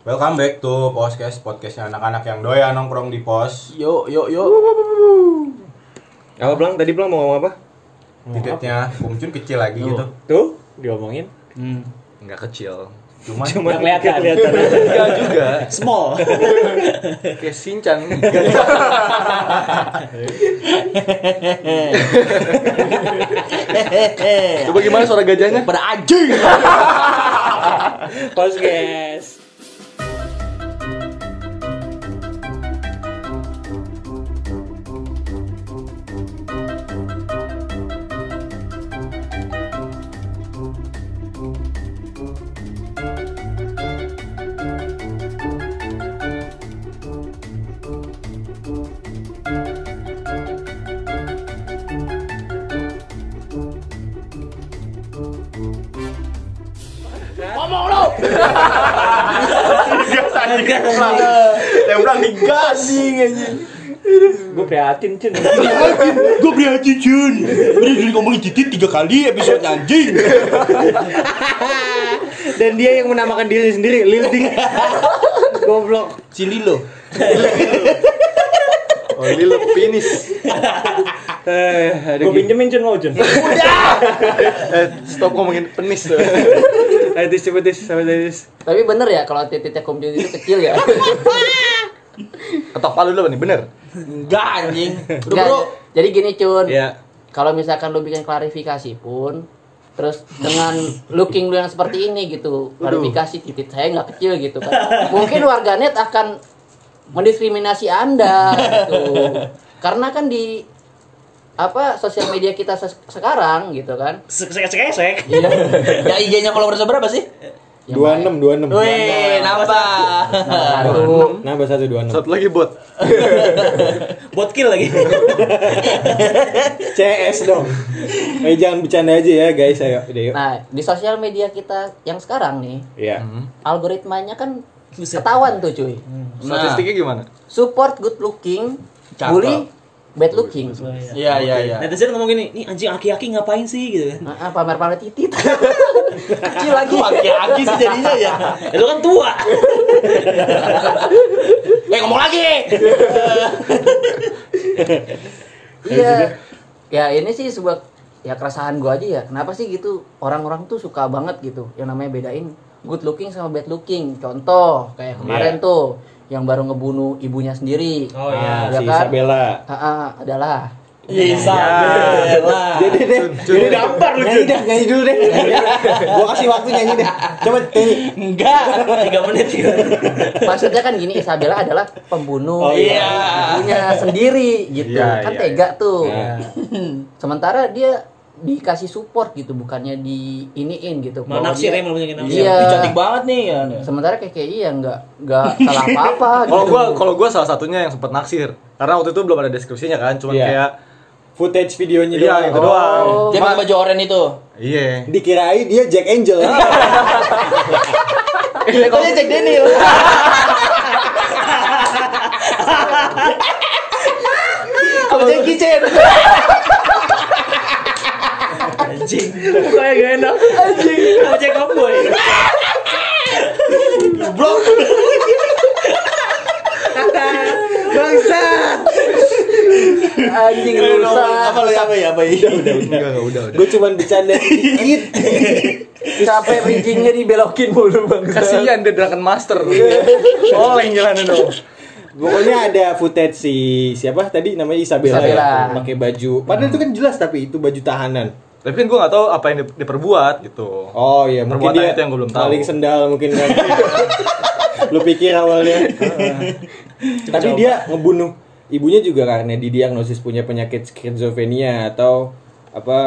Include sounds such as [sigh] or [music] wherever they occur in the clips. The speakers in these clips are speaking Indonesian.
Welcome back to podcast podcastnya anak-anak yang doyan nongkrong di pos. Yuk, yuk, yuk. Apa Blang? Tadi Blang mau ngomong apa? Titiknya Kumcun kecil lagi gitu. Tuh, diomongin. Hmm. Nggak kecil. Cuma Cuma Nggak kelihatan. Enggak [laughs] juga. Small. [laughs] Kayak Shinchan. [laughs] Coba gimana suara gajahnya? Pada anjing. Pas guys. temblang digas. Gue prihatin, Cun. Gue prihatin Jun. Udah dari ngomongin titit tiga kali episode anjing. Dan dia yang menamakan diri sendiri, Lilding. Goblok. Cililo. Oh, ini lo penis. Eh, gue pinjemin Cun mau Cun. [laughs] Eh, stop ngomongin penis tuh. [laughs] Ayo tis coba tis, sama tis. Tapi bener ya kalau titiknya Kumjun itu kecil ya. [laughs] Ketok palu dulu nih, bener. Enggak anjing. Udah bro. Jadi gini Cun, Ya. kalau misalkan lu bikin klarifikasi pun terus dengan looking lu yang seperti ini gitu klarifikasi titik saya nggak kecil gitu kan mungkin warganet akan mendiskriminasi anda gitu karena kan di apa sosial media kita ses- sekarang gitu kan Sek-sek-sek. Iya. [laughs] Ya IG-nya followers berapa sih? Dua enam, dua enam. Wih, nambah. Satu. Nambah satu dua enam. Satu lagi bot. [laughs] Bot kill lagi. [laughs] CS dong. Eh jangan bercanda aja ya guys, ayo. Udah yuk. nah di sosial media kita yang sekarang nih Iya. algoritmanya kan ketahuan tuh cuy Statistiknya gimana? support good looking Cakep. bully bad looking Iya, iya, iya. Netizen ngomong gini, nih anjing aki-aki ngapain sih gitu kan? Nah, pamer pamer titit [laughs] kecil lagi Aki-aki sih jadinya ya. Ya, [laughs] lu kan tua. [laughs] Eh ngomong lagi. iya ya ini sih sebuah ya keresahan gua aja ya kenapa sih gitu orang-orang tuh suka banget gitu yang namanya bedain good looking sama bad looking contoh kayak kemarin Iya. tuh yang baru ngebunuh ibunya sendiri Oh, Ah, ya si kan Isabella. Ah, ah, adalah Isabella. Jadi deh, jadi dampar lu. Nyanyi dah, nyanyi dulu deh. [laughs] Gua kasih waktu nyanyi deh. Coba nyanyi. Enggak. 3 menit sih. maksudnya kan gini Isabella adalah pembunuh Oh, iya. ibunya sendiri gitu Iya, kan iya, tega tuh Iya. [laughs] sementara dia dikasih support gitu bukannya di iniin gitu Malah Bahwa naksir dia- ya, malah banyakin naksir. Iya. Cantik banget nih ya. sementara kayak kayak iya nggak nggak salah apa apa [laughs] Kalau gua kalau gua salah satunya yang sempat naksir. Karena waktu itu belum ada deskripsinya kan, cuma Iya. kayak Footage videonya iya doang. itu doang. Dia pakai baju oranye itu. Iya. Dikirain dia Jack Angel. [laughs] Katanya Jack Daniel. [laughs] Kalau Jackie Chan. Anjing. Kayak gak enak. Anjing. Mau cek boy. Bro. Bangsat. anjing rusak Apa lu apa ya apa ya? Udah, udah, udah. Udah, udah. Gue cuman bercanda dikit. sampai bridgingnya dibelokin mulu bang Kasihan dia Dragon Master. Oleng jalanan dong. Pokoknya ada footage si siapa tadi namanya Isabella, Isabella. ya, pakai baju. Padahal itu kan jelas tapi itu baju tahanan. Tapi kan gua nggak tahu apa yang di- diperbuat gitu. Oh iya, mungkin dia itu yang gua belum tahu. Paling sendal mungkin kan. [laughs] Lu pikir awalnya. [laughs] Tapi dia ngebunuh ibunya juga karena didiagnosis punya penyakit skizofrenia atau apa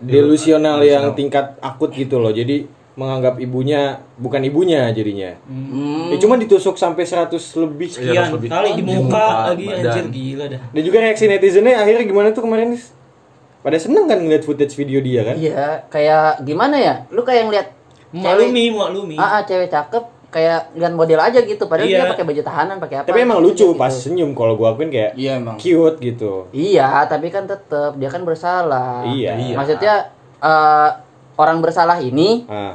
delusional yang tingkat akut gitu loh. Jadi menganggap ibunya bukan ibunya jadinya. Ya cuma ditusuk sampai 100 lebih. Iya, Sekian harus lebih. kali di Di muka muka, lagi badan. anjir gila dah. Dan juga reaksi netizennya akhirnya gimana tuh kemarin Nis? Pada seneng kan ngeliat footage video dia kan? iya kayak gimana ya lu kayak ngeliat Maklumi, maklumi. ah, ah, cewek cakep kayak lihat model aja gitu padahal Iya. dia pakai baju tahanan pakai apa Tapi emang lucu gitu. pas senyum kalau gua akuin kayak Iya emang. cute gitu. iya tapi kan tetep dia kan bersalah Iya. Iya. maksudnya eh, orang bersalah ini Ah,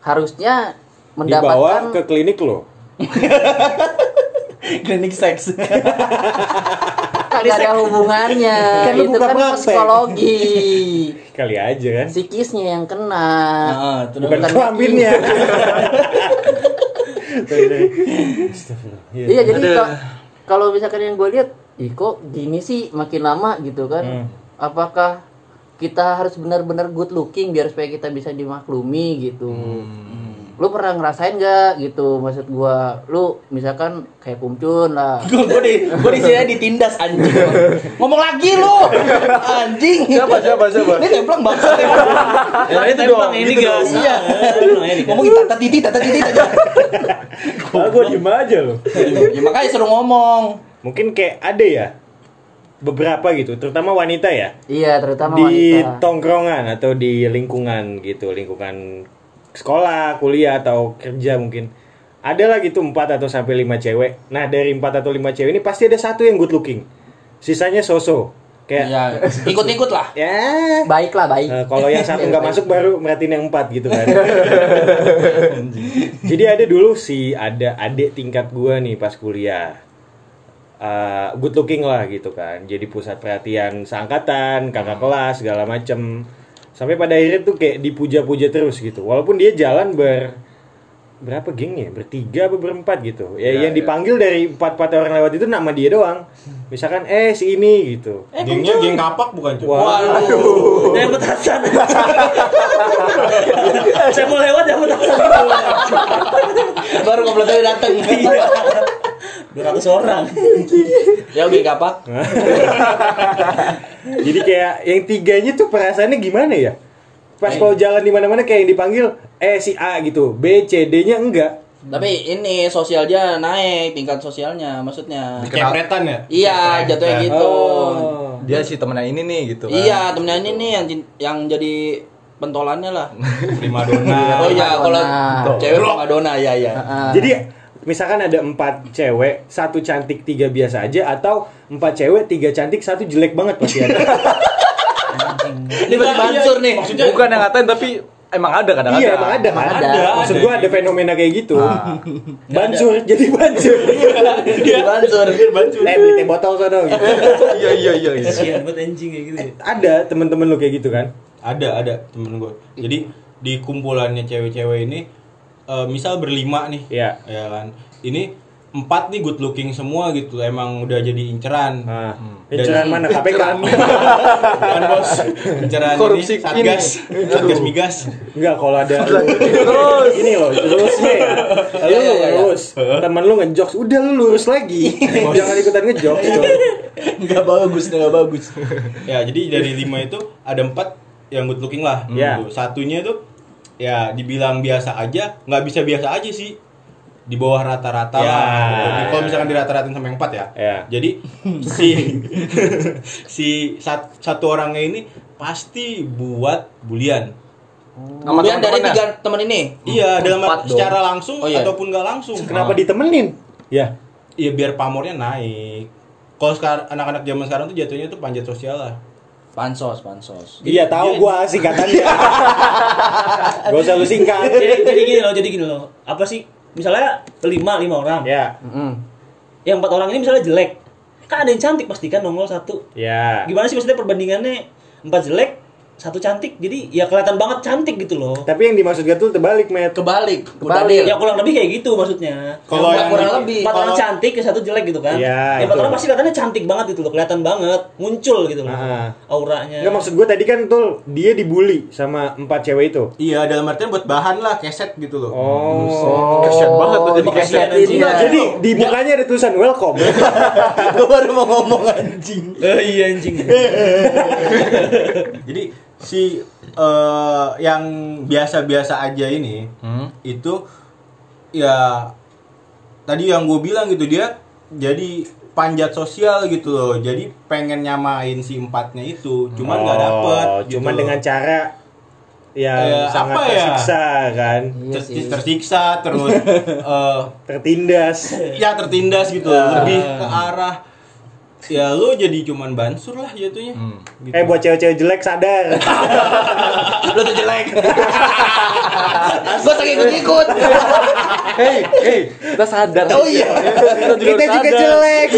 harusnya dibawa mendapatkan ke klinik lo. [laughs] Klinik seks. [laughs] Kagak ada hubungannya. Kan itu kan praktek. psikologi. Kali aja kan. Psikisnya yang kena. Heeh, itu Bukan kelaminnya. [laughs] Iya jadi ka- kalau misalkan yang gue lihat, ih kok gini sih makin lama gitu kan? Hmm. Apakah kita harus benar-benar good looking biar supaya kita bisa dimaklumi gitu? Hmm. Lu pernah ngerasain nggak gitu? Maksud gua, lu misalkan kayak pumcun lah. [laughs] gue di gue di sini ditindas anjing ngomong lagi lu anjing Siapa siapa siapa? ini templang bangsa [laughs] Ya, itu dong, ini gitu gas dong. iya ngomongin tata titi tata titi aja Ah, gue diem aja loh. ya makanya suruh ngomong Mungkin kayak ada ya beberapa gitu, terutama wanita ya Iya, terutama di wanita. tongkrongan atau di lingkungan gitu, lingkungan sekolah, kuliah atau kerja mungkin. Ada lah gitu 4 atau sampai 5 cewek. Nah, dari 4 atau 5 cewek ini pasti ada satu yang good looking. Sisanya so-so. Kayak ya ikut-ikut lah [laughs] ya Baik lah, baik. Nah, kalau yang satu nggak [laughs] masuk baru merhatiin yang empat gitu kan. [laughs] Jadi ada dulu si ada adik tingkat gua nih pas kuliah. Eh, good looking lah gitu kan. Jadi pusat perhatian seangkatan, kakak kelas segala macem. Sampai pada akhirnya tuh kayak dipuja-puja terus gitu. Walaupun dia jalan ber berapa gengnya? Bertiga apa berempat gitu. Ya, yang dipanggil dari empat-empat orang lewat itu nama dia doang. Misalkan eh si ini gitu. Gengnya geng kapak bukan cuy. waduh yang petasan [laughs] saya mau lewat yang petasan [laughs] baru ngobrol tadi datang iya dua ratus orang ya oke kapak [laughs] Jadi kayak yang tiganya tuh perasaannya gimana ya? Pas Eh. kalau jalan di mana-mana kayak yang dipanggil eh si A gitu, B, C, D-nya enggak. tapi ini sosialnya naik tingkat sosialnya maksudnya Kepretan ya? iya jatuhnya gitu Oh. Dia si temennya ini nih gitu kan. iya temennya ini nih yang yang jadi pentolannya lah [laughs] Prima donna. oh iya kalau cewek Madonna ya ya. Jadi misalkan ada empat cewek, satu cantik, tiga biasa aja, atau empat cewek, tiga cantik, satu jelek banget pasti ada. ini masih bansur nih Bukan yang ngatain tapi emang ada kadang-kadang. iya, emang ada kan? Ada. Maksud gua ada fenomena kayak gitu. Ah. Bansur, jadi bansur. Jadi bansur Eh, beli teh botol sono gitu. Iya iya iya. iya. Kasihan buat anjing kayak gitu ya. Ada temen-temen lu kayak gitu kan? Ada, ada temen gue. Jadi di kumpulannya cewek-cewek ini, eh, misal berlima nih, Iya. ya kan. Ini empat nih good looking semua gitu, emang udah jadi inceran. Nah, Dan- [laughs] inceran mana? KPK? Bukan bos, inceran Korupsi ini satgas, satgas migas. Enggak, kalau ada terus ini loh, terusnya ya. Lu Iya, iya, iya. lurus, teman lu ngejokes, udah lu lurus lagi. [laughs] Jangan ikutan ngejokes. [laughs] Enggak bagus, enggak bagus. Ya jadi dari lima itu ada empat yang good looking lah. Iya. Gitu. Satunya tuh ya dibilang biasa aja, nggak bisa biasa aja sih. Di bawah rata-rata Ya. lah. Gitu. Kalau misalkan dirata-ratain sama yang empat ya. Ya. Jadi [laughs] si [laughs] si sat- satu orangnya ini pasti buat bulian. Sama Kemudian dari tiga teman ini. Iya, dalam Empat dong. secara langsung Oh, iya. ataupun nggak langsung. Kenapa ditemenin? Ya. Iya biar pamornya naik. Kalau sekarang anak-anak zaman sekarang tuh jatuhnya tuh panjat sosial lah. Pansos, pansos. Iya tahu gua singkatannya. [laughs] Gak usah lu singkat. jadi, jadi gini loh, jadi gini loh. Apa sih? Misalnya lima, lima orang. Ya. Mm-mm. Yang empat orang ini misalnya jelek. Kan ada yang cantik pasti kan nongol satu. Ya. Gimana sih maksudnya perbandingannya empat jelek, satu cantik. Jadi ya kelihatan banget cantik gitu loh. Tapi yang dimaksud Gatul terbalik, Met. Kebalik, Kebalik. Ya kurang lebih kayak gitu maksudnya. Kalau Kurang- yang kurang lebih. Empat orang cantik, yang satu jelek gitu kan. Iya, Yang empat itu. orang pasti katanya cantik banget gitu loh, kelihatan banget, muncul gitu loh. Ah. Auranya. Enggak maksud gua tadi kan tuh dia dibully sama empat cewek itu. Iya, dalam artian buat bahan lah, keset gitu loh. Oh. Kasian banget tuh jadi kayak anjing. Iya. Jadi di mukanya ada tulisan welcome. [laughs] Gue baru mau ngomong anjing. Eh, iya anjing. [laughs] Jadi si eh, yang biasa-biasa aja ini Hmm. itu ya tadi yang gue bilang gitu dia jadi panjat sosial gitu loh. Jadi pengen nyamain si empatnya itu, cuman nggak dapet. Oh, gitu cuman loh. dengan cara yang Eh, sangat apa ya? tersiksa kan, Iya Ter- tersiksa terus [laughs] eh, tertindas. ya tertindas gitu Ah. lebih ke arah ya lu jadi cuman bansur lah jatuhnya. Hmm. Gitu. Eh buat cewek-cewek jelek sadar. [laughs] Lu tuh jelek. Gua sakit ikut-ikut. Hei, hei, kita sadar. Oh iya. kita juga, Kita juga jelek.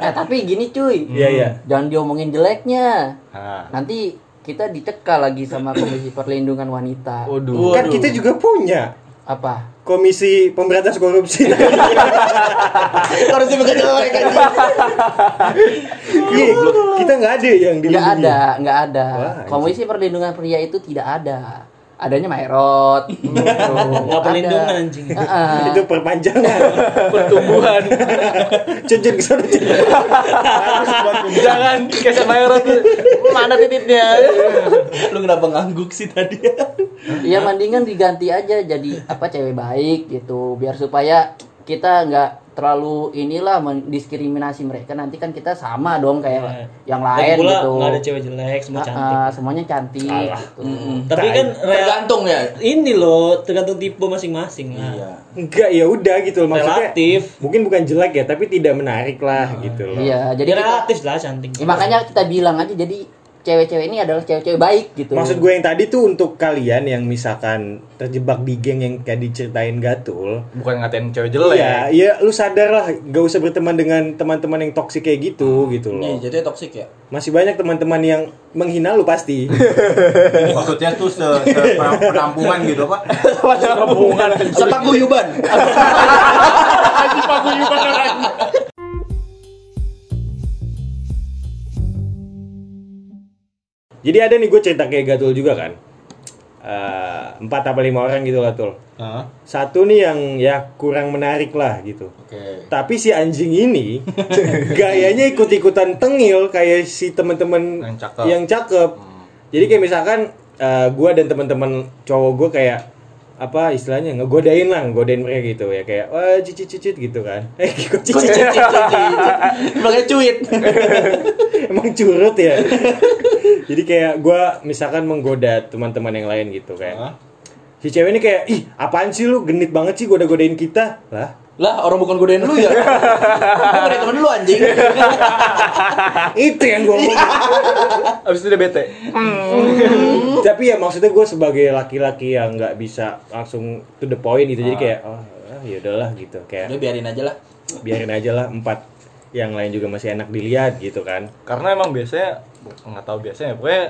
Eh tapi gini cuy. Iya iya. Jangan diomongin jeleknya. Nah. Nanti kita dicekal lagi sama Komisi Perlindungan Wanita. Waduh. Kan kita juga punya Apa? Komisi Pemberantasan Korupsi. [laughs] Jelek kan. Iya, kita nggak ada yang. Nggak ada, nggak ada. Wah, anjing. Komisi Perlindungan Pria itu tidak ada. Adanya Maerot. Gitu. [laughs] Nggak perlindungan, Ada. anjing. Heeh. Itu perpanjangan. Pertumbuhan. [laughs] Cuncun ke sana. Cun. Jangan kesan Mayorot tuh. Mana titiknya? Lu kenapa ngangguk sih tadi? Iya mendingan diganti aja jadi apa cewek baik gitu biar supaya kita nggak terlalu inilah mendiskriminasi mereka nanti kan kita sama dong kayak yang lain Lagi pula gitu. nggak ada cewek jelek, semua Ah, cantik. ah, semuanya cantik. gitu. Tapi kan Tergantung ya. ini loh tergantung tipe masing-masing lah. Iya. Enggak, ya udah gitu loh maksudnya. Relatif. Mungkin bukan jelek ya, tapi tidak menarik lah gitu loh. Iya, Jadi jadi kita, relatif lah cantik. ya, makanya kita bilang aja jadi cewek-cewek ini adalah cewek-cewek baik gitu. Maksud gue yang tadi tuh untuk kalian yang misalkan terjebak di geng yang kayak diceritain Gatul. Bukan ngatain cewek jelek. Iya, iya lu sadar lah, gak usah berteman dengan teman-teman yang toksik kayak gitu gitu loh. jadi toksik ya. Masih banyak teman-teman yang menghina lu pasti. [laughs] Maksudnya tuh se, se penampungan gitu apa? Hubungan Sepaguyuban. Jadi ada nih gue cerita kayak Gatul juga kan. Eh, empat apa lima orang gitu Gatul. Hah? Satu nih yang ya kurang menarik lah gitu. Oke. Tapi si anjing ini [laughs] gayanya ikut-ikutan tengil kayak si teman-teman Yang cakep. yang cakep. Jadi kayak misalkan eh, gua dan teman-teman cowok gua kayak apa istilahnya ngegodain lah ngegodain mereka gitu ya kayak wah cicit cicit gitu kan [laughs] eh kok cicit [laughs] Makanya cuit. emang curut ya jadi kayak gua misalkan menggoda teman-teman yang lain gitu kayak Hah? si cewek ini kayak ih apaan sih lu genit banget sih goda-godain kita lah Lah, orang bukan godain lu ya. Godain temen lu anjing. [laughs] itu yang gua ngomong Abis itu dia bete. tapi ya maksudnya gue sebagai laki-laki yang nggak bisa langsung to the point gitu jadi kayak oh ah, ya udahlah gitu Udah kayak biarin aja lah. biarin aja lah empat yang lain juga masih enak dilihat gitu kan Karena emang biasanya nggak tahu biasanya pokoknya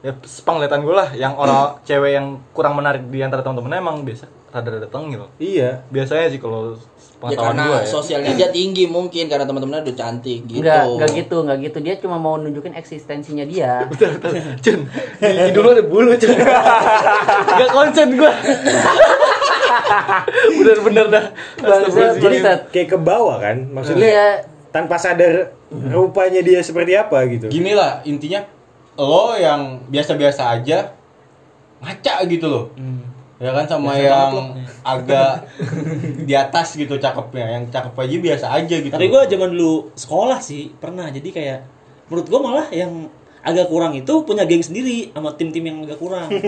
ya penglihatan gue lah yang orang [clears throat] cewek yang kurang menarik di antara teman-temannya emang biasa rada-rada tengil. iya Biasanya sih kalau Ya karena gue ya. sosialnya dia tinggi mungkin karena teman-temannya udah cantik gitu. Enggak, enggak gitu, enggak gitu. Dia cuma mau nunjukin eksistensinya dia. [laughs] Cun, di dulu ada bulu cun. [laughs] Gak konsen gue. [laughs] Bener-bener dah. Bangsat, jadi kayak ke bawah kan maksudnya Iya, tanpa sadar rupanya dia seperti apa gitu Gini lah intinya lo yang biasa-biasa aja ngaca gitu loh. Ya kan sama yang agak [laughs] di atas gitu cakepnya. Yang cakep aja biasa aja gitu. Tapi gue zaman dulu sekolah sih pernah jadi kayak menurut gue malah yang agak kurang itu punya geng sendiri sama tim-tim yang agak kurang. [laughs]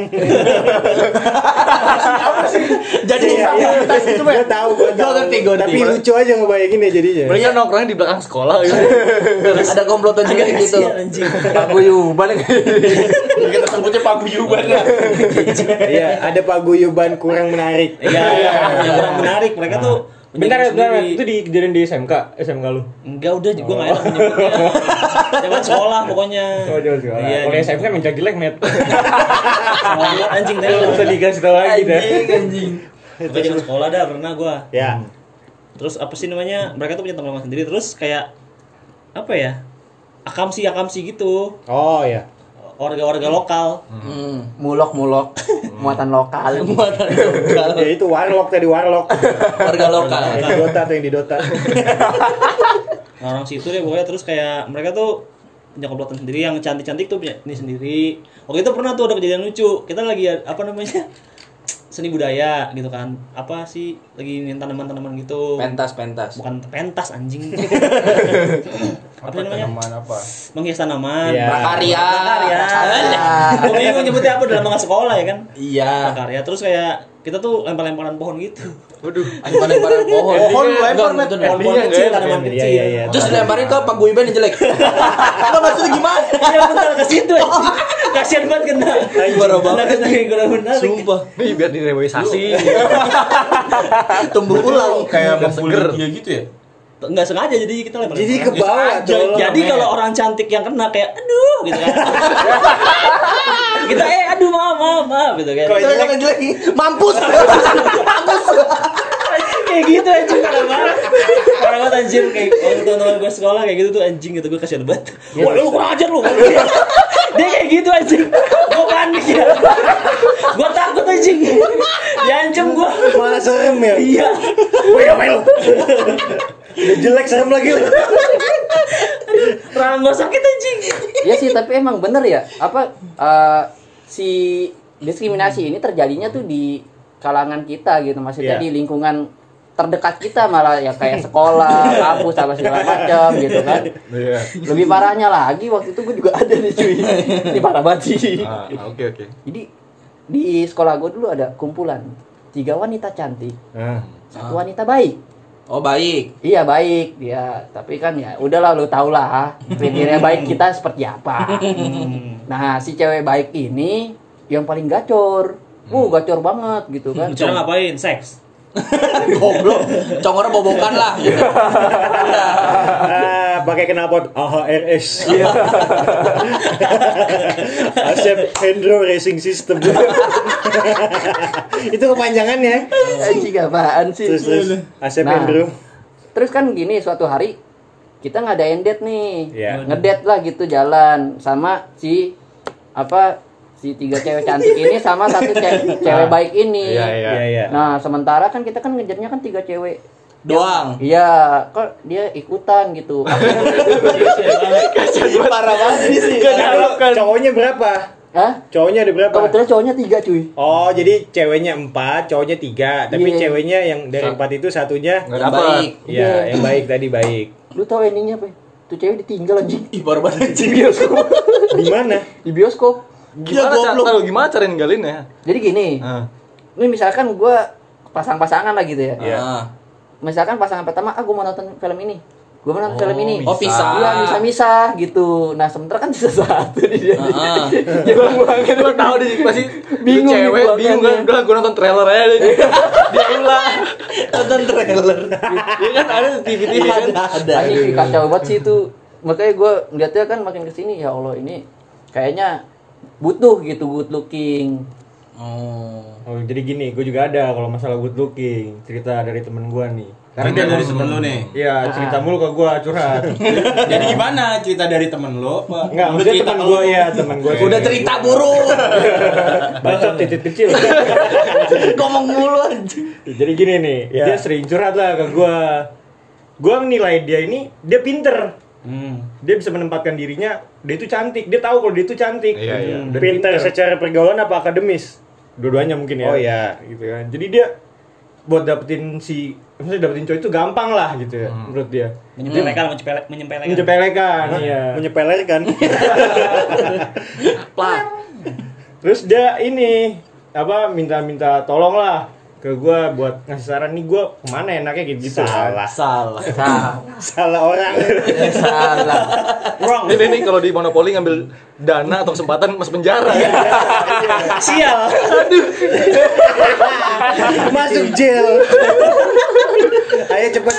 Jadi itu gue tahu gue Gua ngerti, gua tapi lucu aja ngebayanginnya jadinya Mereka nongkrongnya di belakang sekolah gitu. ada komplotan juga Agak gitu. paguyuban. kita sebutnya paguyuban lah. iya ada paguyuban kurang menarik Iya, yang kurang menarik mereka tuh Bentar, bentar, itu dijadiin di SMK, SMK lu. Enggak udah gue nggak enak menyebutnya. Zaman sekolah pokoknya. Oh, jauh sekolah. Iya, Kalau di- SMK minta jelek, Met. sekolah anjing tadi. Nggak usah dikasih tahu lagi dah. anjing. Pokoknya zaman sekolah dah pernah gua. ya Terus apa sih namanya? Mereka tuh punya teman-teman sendiri terus kayak apa ya? Akamsi akamsi gitu. oh ya Warga-warga lokal. Hmm. Mulok-mulok, muatan lokal. [laughs] Muatan lokal. ya itu warlock tadi warlock Warga lokal. yang di Dota tuh yang di Dota Nah, orang situ deh pokoknya terus kayak mereka tuh punya komplotan sendiri yang cantik-cantik tuh punya ini sendiri. Waktu itu pernah tuh ada kejadian lucu. Kita lagi apa namanya? Seni budaya gitu kan. Apa sih lagi minta tanaman-tanaman gitu. Pentas, pentas. Bukan pentas anjing. [laughs] apa namanya? Tanaman apa? Menghias tanaman. Iya. Prakarya. Prakarya. Gue bingung nyebutnya apa dalam manga sekolah ya kan? Iya. Prakarya. Terus kayak kita tuh lempar-lemparan pohon gitu. Waduh. Lempar-lemparan pohon. Pohon lu lempar, Met. itu Pohon Endingnya kecil, tanaman. Iya, kecil. iya, iya. Terus dilemparin ke Pak Guyben yang jelek. [laughs] Enggak maksudnya gimana? Iya bentar ke situ. [laughs] Kasihan banget kena. Parah banget. Kena kena kena. Sumpah. Nih biar direboisasi. Tumbuh ulang. kayak dia gitu ya Enggak sengaja jadi kita lempar. Jadi ke bawah Jadi, jadi kalau orang cantik yang kena kayak aduh gitu kan. [laughs] kita eh aduh maaf maaf maaf gitu kan. Kalau jelek jelek [laughs] mampus. Mampus. kayak gitu anjing parah banget. Parah banget anjing kayak waktu teman-teman gue sekolah kayak gitu tuh anjing gitu gue kasihan banget. Wah lu kurang ajar lu. Dia kayak gitu anjing. Gue panik ya. Gue takut anjing. Diancam gue. Malah serem ya. Iya. Woi, apa lu? Udah jelek serem lagi. Orang gue sakit anjing. Iya sih, tapi emang bener ya. Apa eh, si diskriminasi ini terjadinya tuh di kalangan kita gitu, maksudnya Iya. di lingkungan terdekat kita malah ya kayak sekolah, kampus, apa segala macam gitu kan. Iya. Lebih parahnya lagi waktu itu gue juga ada nih cuy. Ini parah banget sih. Ah, oke oke. Jadi di sekolah gue dulu ada kumpulan tiga wanita cantik, Nah, satu wanita baik. Oh baik. Iya baik dia, tapi kan ya udahlah lu tau lah kriteria baik [laughs] kita seperti apa. Nah si cewek baik ini yang paling gacor, uh gacor banget gitu kan. [laughs] Cara ngapain? Seks. [laughs] Goblok. Congornya bobokan lah. ah, [laughs] pakai knalpot AHRS. [laughs] Asep Hendro Racing System. Itu kepanjangannya. Anjing apaan sih? Terus terus Asep Nah. Hendro. Terus kan gini suatu hari kita ngadain date nih, Iya. ngedate lah gitu jalan sama si apa si tiga cewek cantik ini sama satu ce- [laughs] cewek baik ini. Iya iya. Iya, iya. Nah sementara kan kita kan ngejarnya kan tiga cewek Doang. Iya, kok dia ikutan gitu. [laughs] Parah banget ini sih. Cowoknya berapa? Hah? Cowoknya ada berapa? Kebetulan cowoknya tiga cuy. Oh, jadi ceweknya empat, cowoknya tiga. Tapi Iya. ceweknya yang dari empat itu satunya, Enggak Yang baik. ya Iya. yang baik tadi baik. Lu tau endingnya apa? ya? Tuh cewek ditinggal anjing Ih parah banget. di bioskop. Di mana? di bioskop. Gimana Dia cara goblok. tahu gimana cara ninggalin ya? Jadi gini, Ah. ini misalkan gua pasang-pasangan lah gitu ya. Iya. Ah. Misalkan pasangan pertama, ah gua mau nonton film ini. Gua mau nonton film ini. Oh, pisah. Iya, bisa misah gitu. Nah, sementara kan sisa [laughs] satu di dia. Ah. Jangan banget. Gue tahu deh pasti [laughs] Bingung cewek bingung kan. Udah gue nonton trailer aja deh. [laughs] Dia ulang. Nonton trailer. Dia kan ada di TV TV kan. Ada. Anjing kacau banget sih itu. Makanya gua ngeliatnya kan makin ke sini ya Allah ini kayaknya butuh gitu good looking. Oh. Oh, jadi gini, gue juga ada kalau masalah good looking, cerita dari temen gue nih. Karena dia dari temen lu nih. Iya, cerita mulu ke gue curhat. [laughs] Jadi gimana cerita dari temen lu? apa? Enggak, maksudnya temen gue ya, temen gue. Udah cerita buruk. [laughs] Bacot titik kecil. [laughs] Ngomong mulu anjing. jadi gini nih, Ya. dia sering curhat lah ke gue. Gue menilai dia ini, dia pinter. Hmm. Dia bisa menempatkan dirinya, dia itu cantik. Dia tahu kalau dia itu cantik. Iya, iya. Dan pinter secara pergaulan apa akademis? Dua-duanya mungkin ya. Oh, iya. gitu kan. Jadi dia buat dapetin si maksudnya dapetin cowok itu gampang lah gitu ya menurut dia. Menyempelekan, menyempele- menyempelekan. Menyepelekan, iya. Menyepelekan. [laughs] Terus dia ini apa minta-minta tolong lah ke gua buat ngasih saran nih gua ke mana enaknya gitu gitu Salah. Salah. Salah. [laughs] Salah orang. [laughs] Salah. Wrong. Ini nih kalau di monopoli ngambil dana atau kesempatan masuk penjara ya. Sial. [laughs] Masuk jail. Ayo cepet.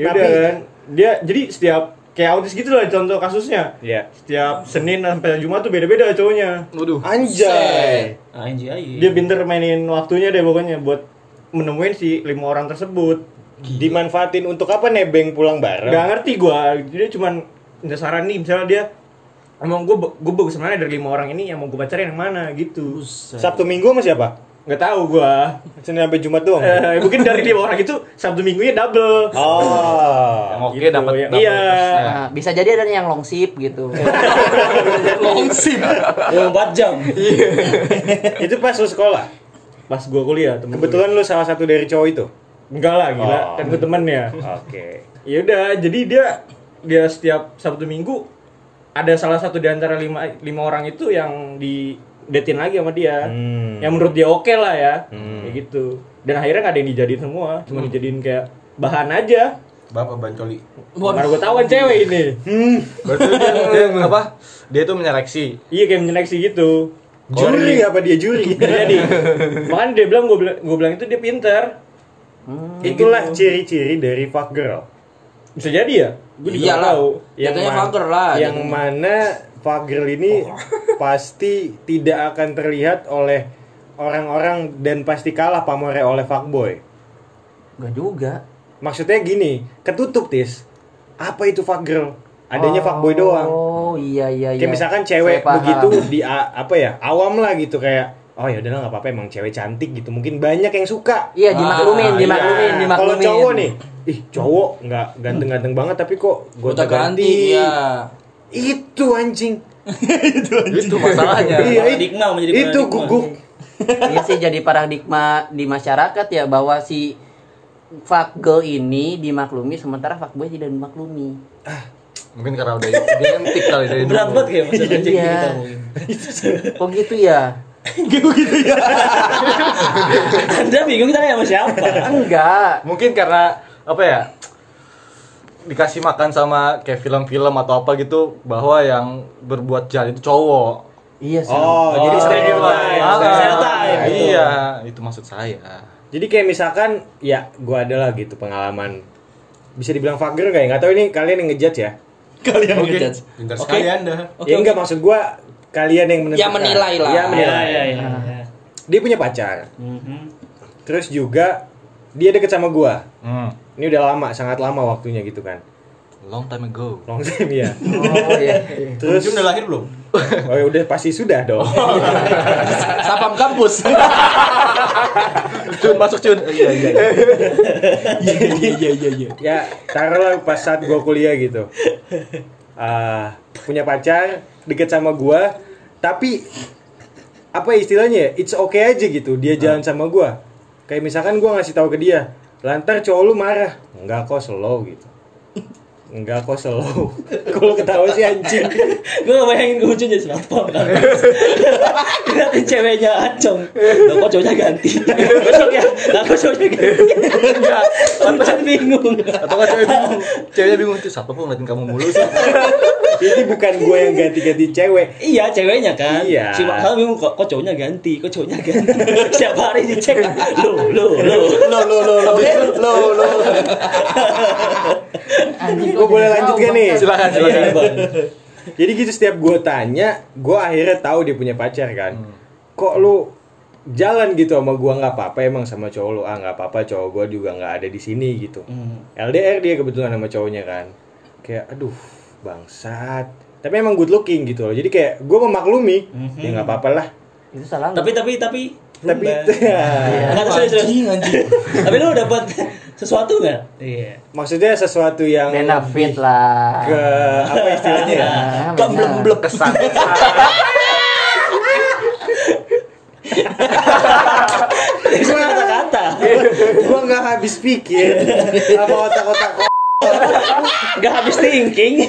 Ya udah kan. Dia jadi setiap kayak autis gitu lah contoh kasusnya. Iya. Setiap Senin sampai Jumat tuh beda-beda cowoknya. Waduh. Anjay. Anjay. Dia pinter mainin waktunya deh pokoknya buat menemuin si lima orang tersebut. Dimanfaatin untuk apa nebeng pulang bareng? Gak ngerti gua, dia cuman minta saran nih misalnya dia emang gue gue bagus mana dari lima orang ini yang mau gue pacarin yang mana gitu Sabtu Minggu sama siapa? Nggak tahu gua Senin sampai Jumat doang. eh, mungkin dari lima orang itu sabtu minggunya double Oh. Oke, Gitu, dapat ya. dapat Iya. Nah, bisa jadi ada yang long sip gitu. [laughs] Longsip. 24 jam. [laughs] Itu pas lu sekolah. pas gua kuliah temen Kebetulan lu salah satu dari cowok itu. enggak lah gila Oh. kan gue temen ya Oke. ya udah jadi dia dia setiap sabtu minggu ada salah satu di antara lima, lima orang itu yang di datein lagi sama dia. Hmm. Yang menurut dia oke lah ya. Hmm. Kayak gitu. Dan akhirnya nggak ada yang dijadiin semua, cuma dijadiin kayak bahan aja. Bapak Bancoli. Karena gue tahu kan cewek ini. Berarti dia, [laughs] dia apa? Dia tuh menyeleksi. Iya kayak menyeleksi gitu. Juri apa dia juri? [laughs] Jadi, makanya dia bilang gue bilang, gua bilang itu dia pinter. Itulah ciri-ciri dari fuck girl. Bisa jadi ya? Gue juga tahu. Jatuhnya ma- fucker lah, Yang jatuhnya. mana fuck girl ini pasti tidak akan terlihat oleh orang-orang dan pasti kalah pamornya oleh fuckboy. Enggak juga. Maksudnya gini, ketutup tis. Apa itu fuck girl? Adanya fuckboy doang. Oh iya iya iya. Kayak misalkan cewek begitu di apa ya awam lah gitu kayak oh ya udahlah nggak apa-apa emang cewek cantik gitu mungkin banyak yang suka Iya dimaklumin, Ah, dimaklumin, iya. dimaklumin. kalau cowok nih ih cowok nggak ganteng-ganteng banget tapi kok gonta ganti iya. Itu anjing Itu masalahnya. iya it- Paradigma menjadi itu paradigma. guguk Ini sih jadi paradigma di masyarakat ya bahwa si fuck girl ini dimaklumi sementara fuckboy tidak dimaklumi. Mungkin karena udah identik kali dari Berat banget kayak masa anjing Iya. kita ngomongin. Kok gitu ya? Anda bingung kita sama siapa? Enggak. Mungkin karena apa ya? Dikasih makan sama kayak film-film atau apa gitu bahwa yang berbuat jahat itu cowok. Iya sih. oh, jadi stereotype Ah, stereotype. Iya, itu maksud saya. jadi kayak misalkan ya gua adalah gitu pengalaman bisa dibilang fuck girl kayak nggak tahu ini kalian yang ngejudge ya Kalian Oke. ngejudge. Pintar Oke. sekali Anda. Oke, ya enggak maksud gua kalian yang menentukan Ya, menilai lah. ya Iya, menilai iya, iya, iya. dia punya pacar Mhm. terus juga dia deket sama gua Hmm. Ini udah lama sangat lama waktunya gitu kan Long time ago. long time ya Oh iya. terus Terus udah lahir belum? oh ya udah pasti sudah dong Sapam kampus. Cun masuk Cun. Iya iya. iya. ya taruhlah pas saat gua kuliah gitu Ah, punya pacar deket sama gua tapi apa istilahnya ya it's okay aja gitu dia jalan sama gua kayak misalkan gua ngasih tahu ke dia lantar cowok lu marah. Enggak kok slow gitu enggak kok slow. [laughs] Kalau ketawa sih anjing. Gue gak bayangin gue lucu jadi smartphone kan Ngeliatin ceweknya acong. Loh kok cowoknya ganti? Besok ya Lah kok cowoknya ganti? Enggak. Kan bingung. Atau kan cewek bingung. Ceweknya bingung tuh siapa kok ngeliatin kamu mulu sih. ini bukan gua yang ganti-ganti cewek. Iya ceweknya kan. Iya. Si Makal bingung kok, kok cowoknya ganti? Kok cowoknya ganti? Setiap hari dicek. Loh loh loh. Lo lo lo lo lo lo. Anjing Gua boleh lanjut gak nih? Silakan Iya silakan. bang Jadi gitu setiap gue tanya, gue akhirnya tahu dia punya pacar kan. Kok lu jalan gitu sama gua nggak apa-apa emang sama cowok lu ah nggak apa-apa cowok gua juga nggak ada di sini gitu. LDR dia kebetulan sama cowoknya kan. Kayak aduh bangsat. Tapi emang good looking gitu loh. Jadi kayak gua memaklumi. Ya nggak apa-apa lah. Itu salah nggak? Tapi tapi tapi Tapi [laughs] Enggak serius serius Tapi lu dapat sesuatu nggak? Iya maksudnya sesuatu yang benefit lah. ke apa istilahnya ya? Ah, [laughs] Kok belum belum kesan. Itu kata-kata gua nggak habis pikir sama otak-otak Nggak habis thinking [laughs]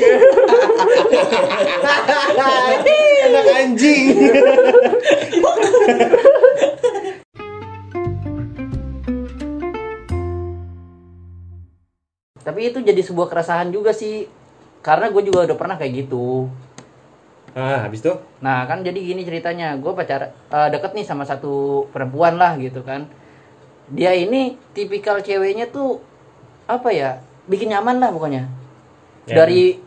enak anjing. [laughs] Tapi itu jadi sebuah keresahan juga sih. Karena gue juga udah pernah kayak gitu. Ah, habis tuh? Nah kan jadi gini ceritanya, gue pacar eh, deket nih sama satu perempuan lah gitu kan. Dia ini tipikal ceweknya tuh apa ya, bikin nyaman lah pokoknya. Ya. Dari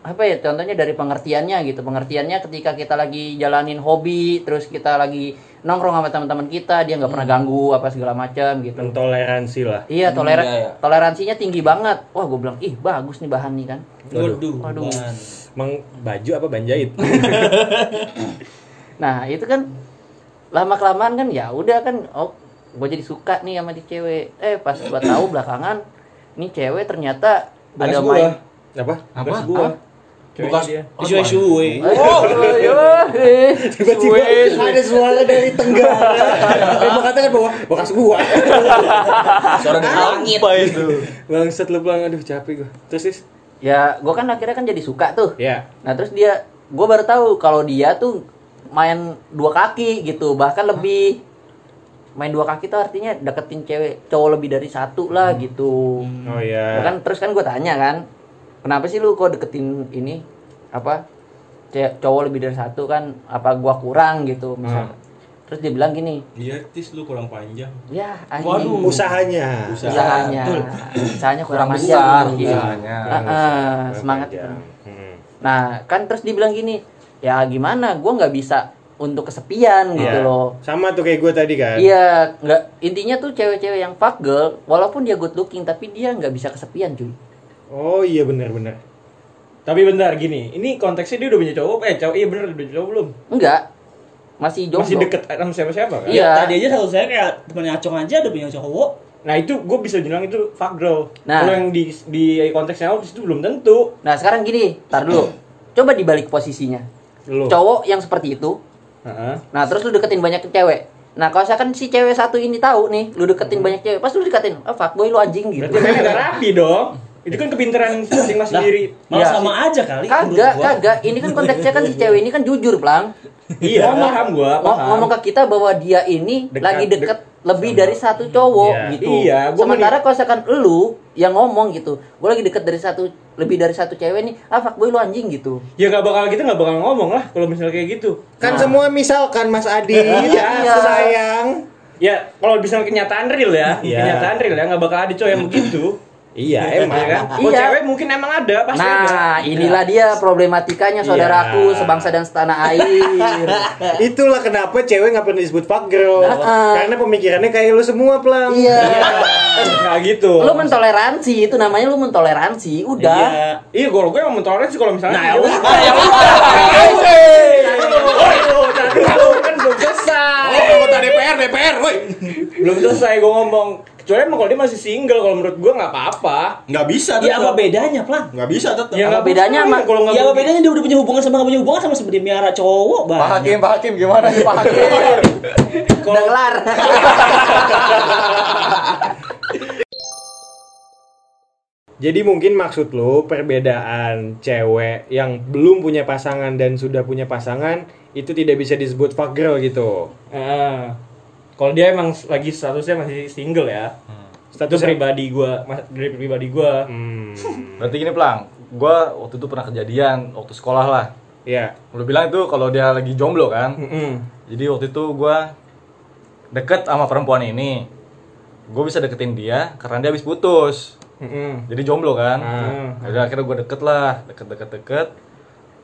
apa ya, contohnya dari pengertiannya gitu. Pengertiannya ketika kita lagi jalanin hobi, terus kita lagi nongkrong sama teman-teman kita, dia nggak pernah ganggu apa segala macam gitu. Mentoleransi lah. Iya, toleran iya, iya. toleransinya tinggi banget. Wah, gue bilang, ih bagus nih bahan nih kan. Waduh Waduh. Emang baju apa banjait? [laughs] Nah itu kan lama kelamaan kan ya udah kan oh gue jadi suka nih sama di cewek eh pas gua tahu belakangan nih cewek ternyata ada gua. main apa? Apa? Bukan Isu isu oh iya eh. Tiba-tiba ada suara dari tenggara. [laughs] Yang mengatakan bahwa bekas gua. [laughs] suara dari langit. Apa itu? Bangsat lu pulang aduh capek gua. Terus Sis? ya gue kan akhirnya kan jadi suka tuh Ya. nah terus dia gue baru tahu kalau dia tuh main dua kaki gitu bahkan lebih main dua kaki tuh artinya deketin cewek cowok lebih dari satu lah gitu Oh iya. kan terus kan gue tanya kan kenapa sih lu kok deketin ini apa cowok lebih dari satu kan apa gua kurang gitu misal terus dia bilang gini Iya, tis lu kurang panjang. ya anjing usahanya. usahanya usahanya kurang, Kurang panjang besar gitu. usahanya. Ah, ah, semangat Hmm. nah kan terus dibilang gini ya gimana gua nggak bisa untuk kesepian gitu Iya. loh Sama tuh kayak gue tadi kan. Iya, nggak intinya tuh cewek-cewek yang fuck girl, walaupun dia good looking, tapi dia nggak bisa kesepian cuy. Oh iya benar-benar. Tapi bentar gini, ini konteksnya dia udah punya cowok, eh cowok iya bener udah punya cowok belum? Enggak, masih jomblo. Masih deket sama siapa-siapa kan? Iya. Tadi aja satu saya kayak temennya Acong aja udah punya cowok. Nah itu gue bisa bilang itu fuck girl. Nah. Kalau yang di di konteksnya Altis itu belum tentu. Nah sekarang gini, tar dulu, [clears throat] coba dibalik posisinya. Lu. Cowok yang seperti itu, Heeh. nah terus lu deketin banyak cewek. Nah kalau misalkan si cewek satu ini tahu nih, lu deketin banyak cewek, pas lu deketin, ah fuckboy lu anjing gitu. Berarti kan rapi dong. [laughs] Itu kan kepintaran masing-masing sendiri. malah Iya. sama aja kali. Kagak, kagak. Ini kan konteksnya kan si cewek ini kan jujur, Plang. Iya, paham gua, paham. ngomong ke kita bahwa dia ini Dekat- lagi deket lebih dari satu cowok Iya. gitu. Iya, gua Sementara kalau misalkan lu yang ngomong gitu, gue lagi deket dari satu lebih dari satu cewek nih, ah fuckboy lu anjing gitu. Ya nggak bakal gitu nggak bakal ngomong lah kalau misalnya kayak gitu. Kan semua misalkan Mas Adi, Iya. sayang. Ya kalau bisa kenyataan real ya, Iya. kenyataan real ya nggak bakal ada cowok yang begitu. Iya emang. Ya kan? Iya. cewek mungkin emang ada, pasti ada. Nah, inilah dia problematikanya saudaraku Iya. sebangsa dan setanah air. [laughs] Itulah kenapa cewek nggak pernah disebut fuck girl. Nah, Karena pemikirannya kayak lu semua, Plang. iya. Nggak gitu. Lu mentoleransi, itu namanya lu mentoleransi. Udah. Iya. Iya, kalau gue emang mentoleransi kalau misalnya. Nah, ya dia- udah, [laughs] ya Belum kan belum selesai. Oh, anggota DPR, DPR, woi. Belum selesai gue ngomong. Kecuali emang kalau dia masih single, kalau menurut gue nggak apa-apa. Nggak bisa Ya apa bedanya, Plang? Nggak bisa tetap. Ya Apa nggak bedanya sama- kalau nggak Ya apa bedanya dia udah punya hubungan sama nggak punya hubungan sama seperti miara cowok, Bang. Pak Hakim, Pak Hakim gimana nih Pak Hakim? [laughs] Udah kelar. [laughs] Jadi mungkin maksud lu perbedaan cewek yang belum punya pasangan dan sudah punya pasangan itu tidak bisa disebut fuck girl gitu. Ah. kalau dia emang lagi statusnya masih single ya. Status pribadi gua, mas- dari pribadi gua. Hmm. Berarti gini Plang, gua waktu itu pernah kejadian waktu sekolah lah. Ya. Lu bilang itu kalau dia lagi jomblo kan. Mm-mm. Jadi waktu itu gua deket sama perempuan ini. Gue bisa deketin dia karena dia habis putus. Mm-mm. Jadi jomblo kan. Ah. Udah akhirnya gue deket lah, deket-deket-deket.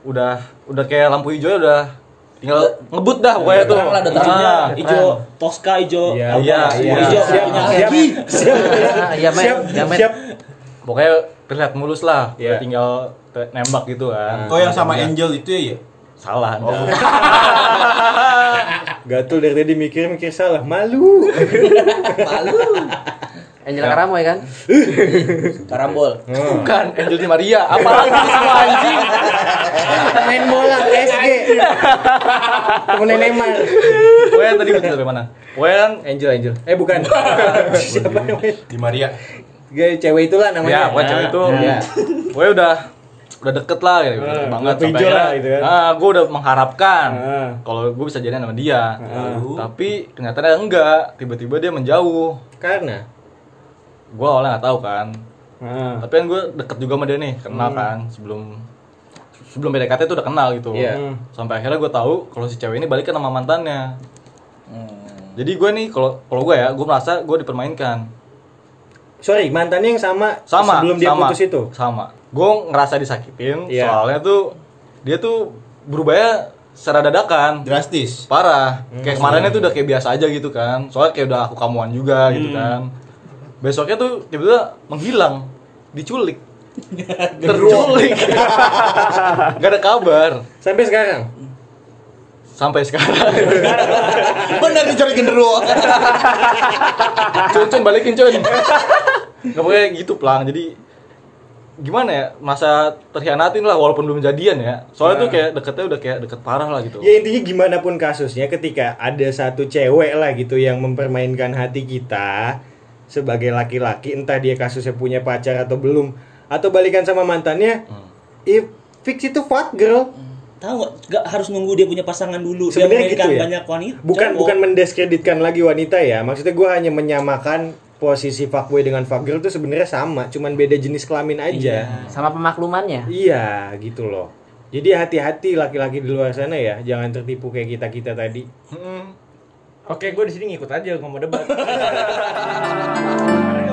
Udah udah kayak lampu hijau udah tinggal ngebut dah pokoknya tuh. terang lah, udah terang. Ah, Ijo Tosca ijo Iya, iya, apa, iya. ijo Siap, siap, Hagi. Iya, siap, Ya, siap. Pokoknya terlihat mulus lah. Iya. Udah tinggal nembak gitu kan. Oh, yang sama Angel itu ya? Salah Anda. [laughs] Gatul dari tadi mikir-mikir salah, malu. Angel Karamoy kan? [laughs] Karambol. Bukan Angel Di Maria, apalagi semua anjing. Main bola PSG. Temen Neymar. Pokoknya tadi gue sampai mana? Kan Angel, Angel. Eh bukan. [laughs] Siapa namanya? Di Maria. Gaya cewek itulah ya, namanya. pokoknya cewek itu Iya. pokoknya udah udah deket lah gitu, Ah, deket banget sampai lah gitu kan. ah, gue udah mengharapkan Ah. kalau gue bisa jadian sama dia tapi ternyata dia enggak tiba-tiba dia menjauh Karena gue awalnya nggak tahu kan Ah. tapi kan gue deket juga sama dia nih kenal kan sebelum sebelum PDKT tuh udah kenal gitu. Iya. Hmm. sampai akhirnya gue tahu kalau si cewek ini balikan sama mantannya. Jadi gue nih kalau kalau gue ya gue merasa gue dipermainkan. Sorry mantannya yang sama, sama sebelum dia sama, putus itu. sama. Gue ngerasa disakitin Iya. soalnya tuh dia tuh berubahnya secara dadakan. Drastis. parah. Kayak kemarinnya tuh udah kayak biasa aja gitu kan. Soalnya kayak udah aku kamuan juga gitu kan. Besoknya tuh tiba-tiba menghilang diculik terculik gak ada kabar. Sampai sekarang. sampai sekarang. [laughs] Benar dicari genderuwo. cun cun balikin cun. Nggak boleh gitu plang. Jadi gimana ya masa terhianatin lah walaupun belum jadian ya. Soalnya tuh kayak deketnya udah kayak deket parah lah gitu. Ya intinya gimana pun kasusnya ketika ada satu cewek lah gitu yang mempermainkan hati kita sebagai laki-laki entah dia kasusnya punya pacar atau belum atau balikan sama mantannya Hmm. if fix itu fuck girl tahu nggak nggak harus nunggu dia punya pasangan dulu dia Sebenarnya gitu ya? banyak wanita Bukan cowok. bukan mendiskreditkan lagi wanita ya. Maksudnya gue hanya menyamakan posisi fuckboy dengan fuckgirl tuh sebenarnya sama, cuman beda jenis kelamin aja. Sama pemaklumannya. Iya, gitu loh. Jadi hati-hati laki-laki di luar sana ya, jangan tertipu kayak kita-kita tadi. Oke, gue di sini ngikut aja, nggak mau debat. [laughs]